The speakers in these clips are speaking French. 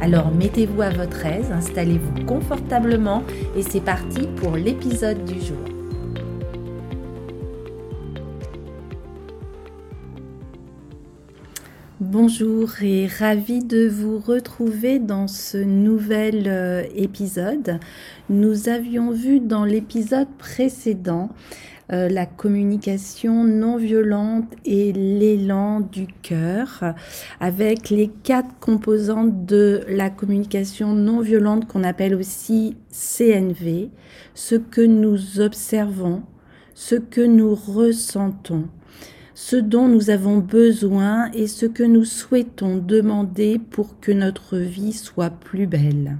Alors mettez-vous à votre aise, installez-vous confortablement et c'est parti pour l'épisode du jour. Bonjour et ravi de vous retrouver dans ce nouvel euh, épisode. Nous avions vu dans l'épisode précédent euh, la communication non violente et l'élan du cœur, avec les quatre composantes de la communication non violente qu'on appelle aussi CNV, ce que nous observons, ce que nous ressentons ce dont nous avons besoin et ce que nous souhaitons demander pour que notre vie soit plus belle.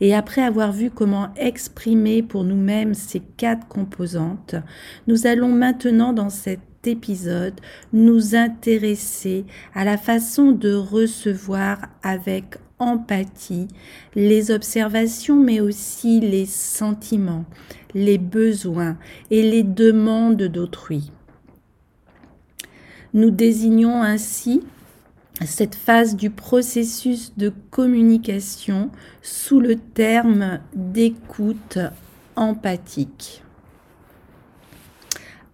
Et après avoir vu comment exprimer pour nous-mêmes ces quatre composantes, nous allons maintenant dans cet épisode nous intéresser à la façon de recevoir avec empathie les observations mais aussi les sentiments, les besoins et les demandes d'autrui. Nous désignons ainsi cette phase du processus de communication sous le terme d'écoute empathique.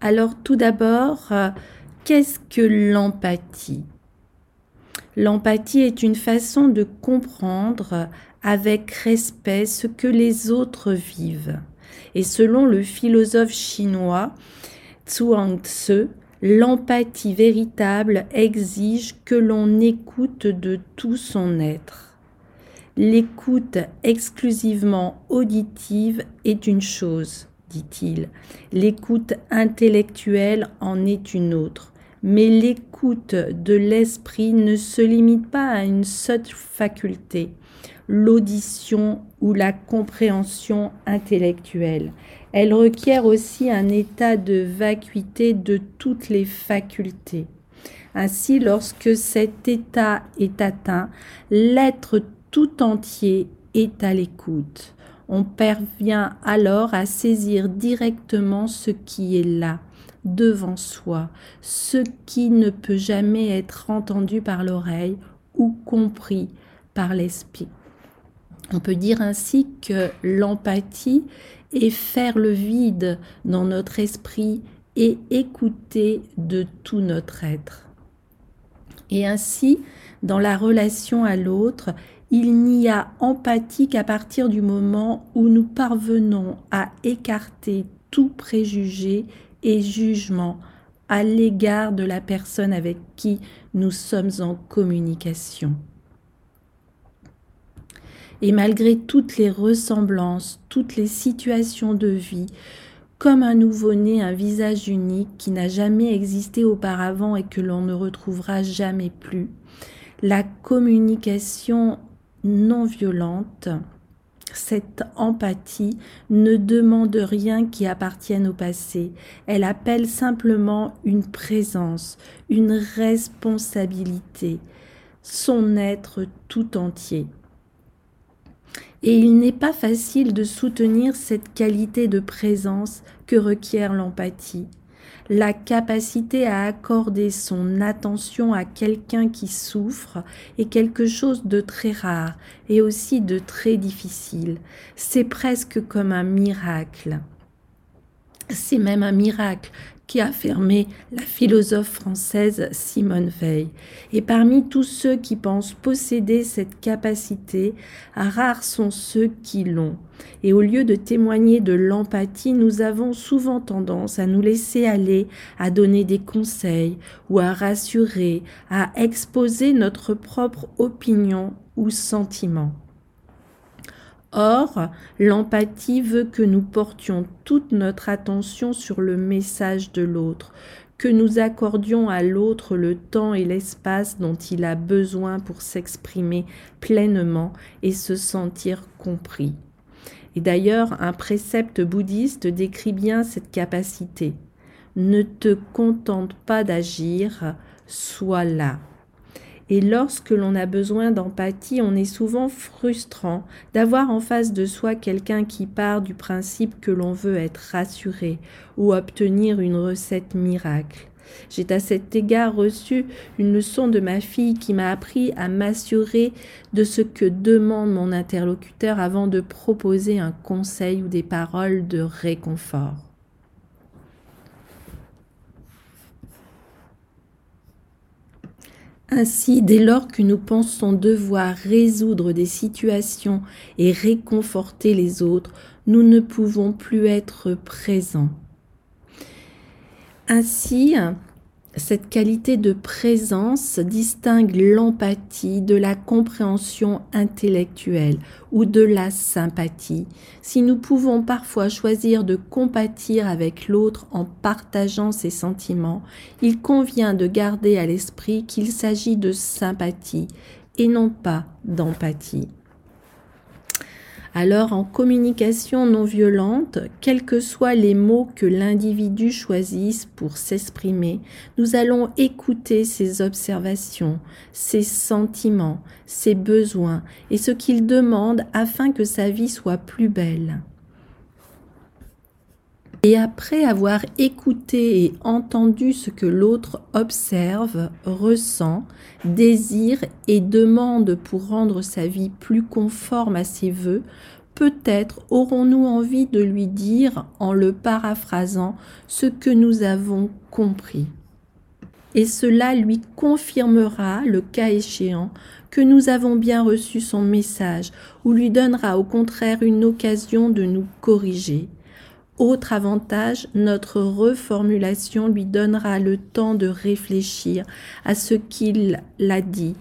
Alors tout d'abord, qu'est-ce que l'empathie? L'empathie est une façon de comprendre avec respect ce que les autres vivent. Et selon le philosophe chinois Tzu, L'empathie véritable exige que l'on écoute de tout son être. L'écoute exclusivement auditive est une chose, dit-il. L'écoute intellectuelle en est une autre. Mais l'écoute de l'esprit ne se limite pas à une seule faculté, l'audition ou la compréhension intellectuelle. Elle requiert aussi un état de vacuité de toutes les facultés. Ainsi, lorsque cet état est atteint, l'être tout entier est à l'écoute. On parvient alors à saisir directement ce qui est là, devant soi, ce qui ne peut jamais être entendu par l'oreille ou compris par l'esprit. On peut dire ainsi que l'empathie est faire le vide dans notre esprit et écouter de tout notre être. Et ainsi, dans la relation à l'autre, il n'y a empathie qu'à partir du moment où nous parvenons à écarter tout préjugé et jugement à l'égard de la personne avec qui nous sommes en communication. Et malgré toutes les ressemblances, toutes les situations de vie, comme un nouveau-né, un visage unique qui n'a jamais existé auparavant et que l'on ne retrouvera jamais plus, la communication non violente, cette empathie ne demande rien qui appartienne au passé. Elle appelle simplement une présence, une responsabilité, son être tout entier. Et il n'est pas facile de soutenir cette qualité de présence que requiert l'empathie. La capacité à accorder son attention à quelqu'un qui souffre est quelque chose de très rare et aussi de très difficile. C'est presque comme un miracle. C'est même un miracle qui a affirmé la philosophe française Simone Veil. Et parmi tous ceux qui pensent posséder cette capacité, rares sont ceux qui l'ont. Et au lieu de témoigner de l'empathie, nous avons souvent tendance à nous laisser aller, à donner des conseils ou à rassurer, à exposer notre propre opinion ou sentiment. Or, l'empathie veut que nous portions toute notre attention sur le message de l'autre, que nous accordions à l'autre le temps et l'espace dont il a besoin pour s'exprimer pleinement et se sentir compris. Et d'ailleurs, un précepte bouddhiste décrit bien cette capacité. Ne te contente pas d'agir, sois là. Et lorsque l'on a besoin d'empathie, on est souvent frustrant d'avoir en face de soi quelqu'un qui part du principe que l'on veut être rassuré ou obtenir une recette miracle. J'ai à cet égard reçu une leçon de ma fille qui m'a appris à m'assurer de ce que demande mon interlocuteur avant de proposer un conseil ou des paroles de réconfort. Ainsi, dès lors que nous pensons devoir résoudre des situations et réconforter les autres, nous ne pouvons plus être présents. Ainsi, cette qualité de présence distingue l'empathie de la compréhension intellectuelle ou de la sympathie. Si nous pouvons parfois choisir de compatir avec l'autre en partageant ses sentiments, il convient de garder à l'esprit qu'il s'agit de sympathie et non pas d'empathie. Alors en communication non violente, quels que soient les mots que l'individu choisisse pour s'exprimer, nous allons écouter ses observations, ses sentiments, ses besoins et ce qu'il demande afin que sa vie soit plus belle. Et après avoir écouté et entendu ce que l'autre observe, ressent, désire et demande pour rendre sa vie plus conforme à ses voeux, peut-être aurons-nous envie de lui dire, en le paraphrasant, ce que nous avons compris. Et cela lui confirmera, le cas échéant, que nous avons bien reçu son message, ou lui donnera au contraire une occasion de nous corriger. Autre avantage, notre reformulation lui donnera le temps de réfléchir à ce qu'il a dit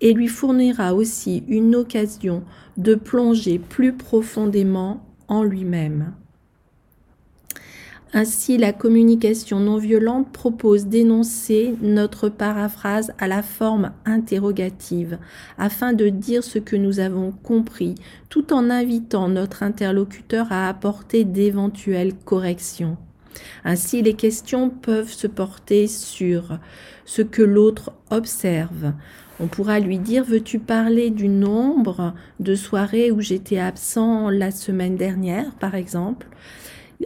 et lui fournira aussi une occasion de plonger plus profondément en lui-même. Ainsi, la communication non violente propose d'énoncer notre paraphrase à la forme interrogative, afin de dire ce que nous avons compris, tout en invitant notre interlocuteur à apporter d'éventuelles corrections. Ainsi, les questions peuvent se porter sur ce que l'autre observe. On pourra lui dire Veux-tu parler du nombre de soirées où j'étais absent la semaine dernière, par exemple?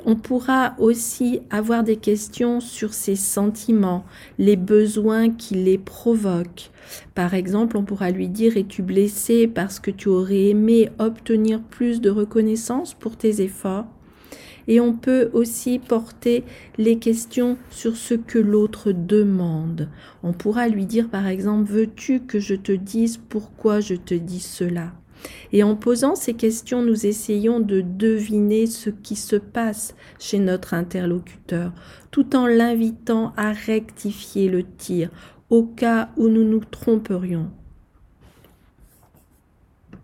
On pourra aussi avoir des questions sur ses sentiments, les besoins qui les provoquent. Par exemple, on pourra lui dire Es-tu blessé parce que tu aurais aimé obtenir plus de reconnaissance pour tes efforts? Et on peut aussi porter les questions sur ce que l'autre demande. On pourra lui dire par exemple Veux-tu que je te dise pourquoi je te dis cela? Et en posant ces questions, nous essayons de deviner ce qui se passe chez notre interlocuteur, tout en l'invitant à rectifier le tir au cas où nous nous tromperions.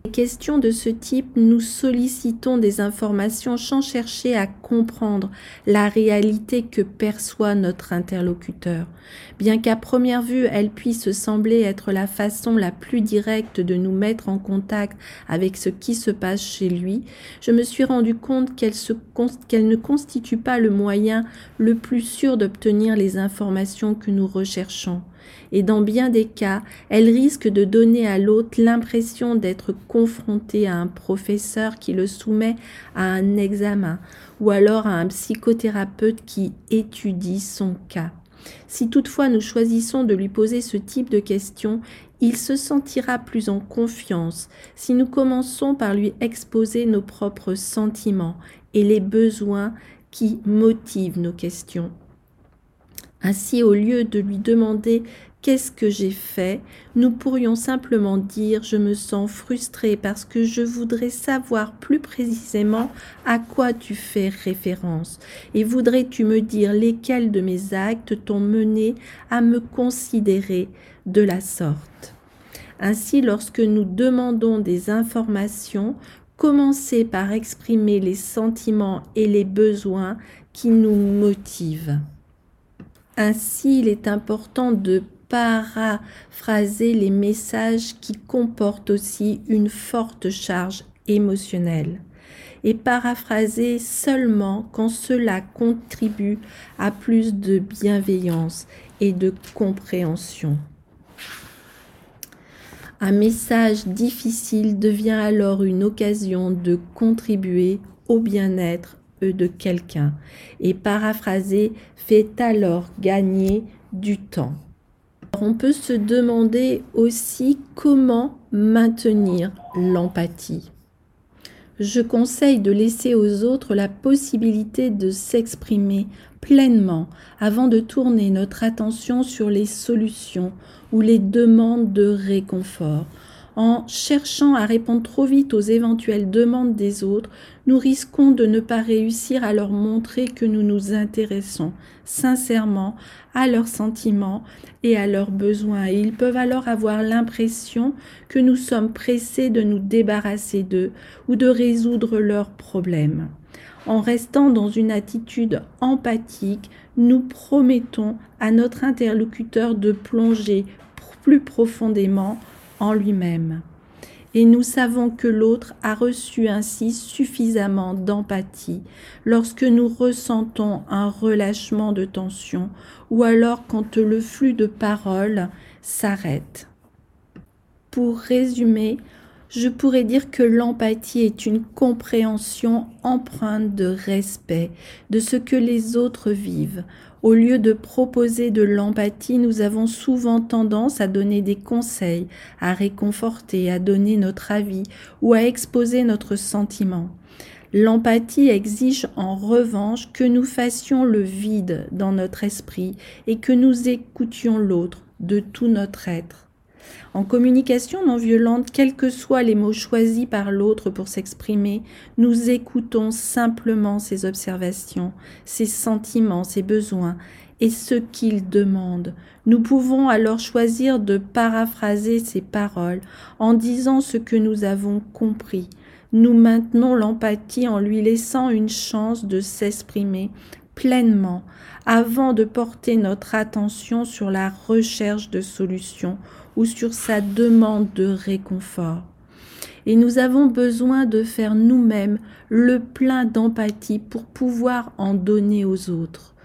Les questions de ce type, nous sollicitons des informations sans chercher à comprendre la réalité que perçoit notre interlocuteur. Bien qu'à première vue, elle puisse sembler être la façon la plus directe de nous mettre en contact avec ce qui se passe chez lui, je me suis rendu compte qu'elle, ne constitue pas le moyen le plus sûr d'obtenir les informations que nous recherchons et dans bien des cas, elle risque de donner à l'autre l'impression d'être confronté à un professeur qui le soumet à un examen ou alors à un psychothérapeute qui étudie son cas. Si toutefois nous choisissons de lui poser ce type de questions, il se sentira plus en confiance si nous commençons par lui exposer nos propres sentiments et les besoins qui motivent nos questions. Ainsi, au lieu de lui demander Qu'est-ce que j'ai fait? Nous pourrions simplement dire je me sens frustré parce que je voudrais savoir plus précisément à quoi tu fais référence et voudrais-tu me dire lesquels de mes actes t'ont mené à me considérer de la sorte? Ainsi, lorsque nous demandons des informations, commencez par exprimer les sentiments et les besoins qui nous motivent. Ainsi, il est important de paraphraser les messages qui comportent aussi une forte charge émotionnelle. et paraphraser seulement quand cela contribue à plus de bienveillance et de compréhension. Un message difficile devient alors une occasion de contribuer au bien-être de quelqu'un et paraphraser fait alors gagner du temps. On peut se demander aussi comment maintenir l'empathie. Je conseille de laisser aux autres la possibilité de s'exprimer pleinement avant de tourner notre attention sur les solutions ou les demandes de réconfort. En cherchant à répondre trop vite aux éventuelles demandes des autres, nous risquons de ne pas réussir à leur montrer que nous nous intéressons sincèrement à leurs sentiments et à leurs besoins. Et ils peuvent alors avoir l'impression que nous sommes pressés de nous débarrasser d'eux ou de résoudre leurs problèmes. En restant dans une attitude empathique, nous promettons à notre interlocuteur de plonger plus profondément en lui-même et nous savons que l'autre a reçu ainsi suffisamment d'empathie lorsque nous ressentons un relâchement de tension ou alors quand le flux de paroles s'arrête. Pour résumer, je pourrais dire que l'empathie est une compréhension empreinte de respect de ce que les autres vivent, au lieu de proposer de l'empathie, nous avons souvent tendance à donner des conseils, à réconforter, à donner notre avis ou à exposer notre sentiment. L'empathie exige en revanche que nous fassions le vide dans notre esprit et que nous écoutions l'autre de tout notre être. En communication non violente, quels que soient les mots choisis par l'autre pour s'exprimer, nous écoutons simplement ses observations, ses sentiments, ses besoins et ce qu'il demande. Nous pouvons alors choisir de paraphraser ses paroles en disant ce que nous avons compris. Nous maintenons l'empathie en lui laissant une chance de s'exprimer pleinement avant de porter notre attention sur la recherche de solutions ou sur sa demande de réconfort. Et nous avons besoin de faire nous-mêmes le plein d'empathie pour pouvoir en donner aux autres.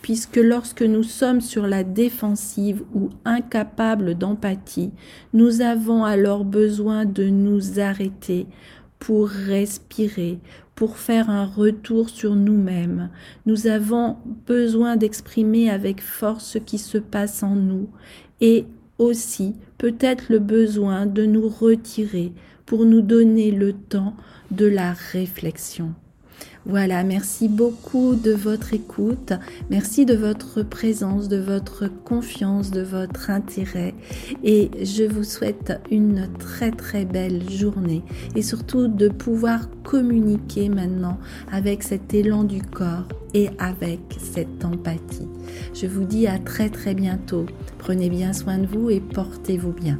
Puisque lorsque nous sommes sur la défensive ou incapables d'empathie, nous avons alors besoin de nous arrêter pour respirer, pour faire un retour sur nous-mêmes. Nous avons besoin d'exprimer avec force ce qui se passe en nous et aussi peut-être le besoin de nous retirer pour nous donner le temps de la réflexion. Voilà, merci beaucoup de votre écoute, merci de votre présence, de votre confiance, de votre intérêt et je vous souhaite une très très belle journée et surtout de pouvoir communiquer maintenant avec cet élan du corps et avec cette empathie. Je vous dis à très très bientôt. Prenez bien soin de vous et portez-vous bien.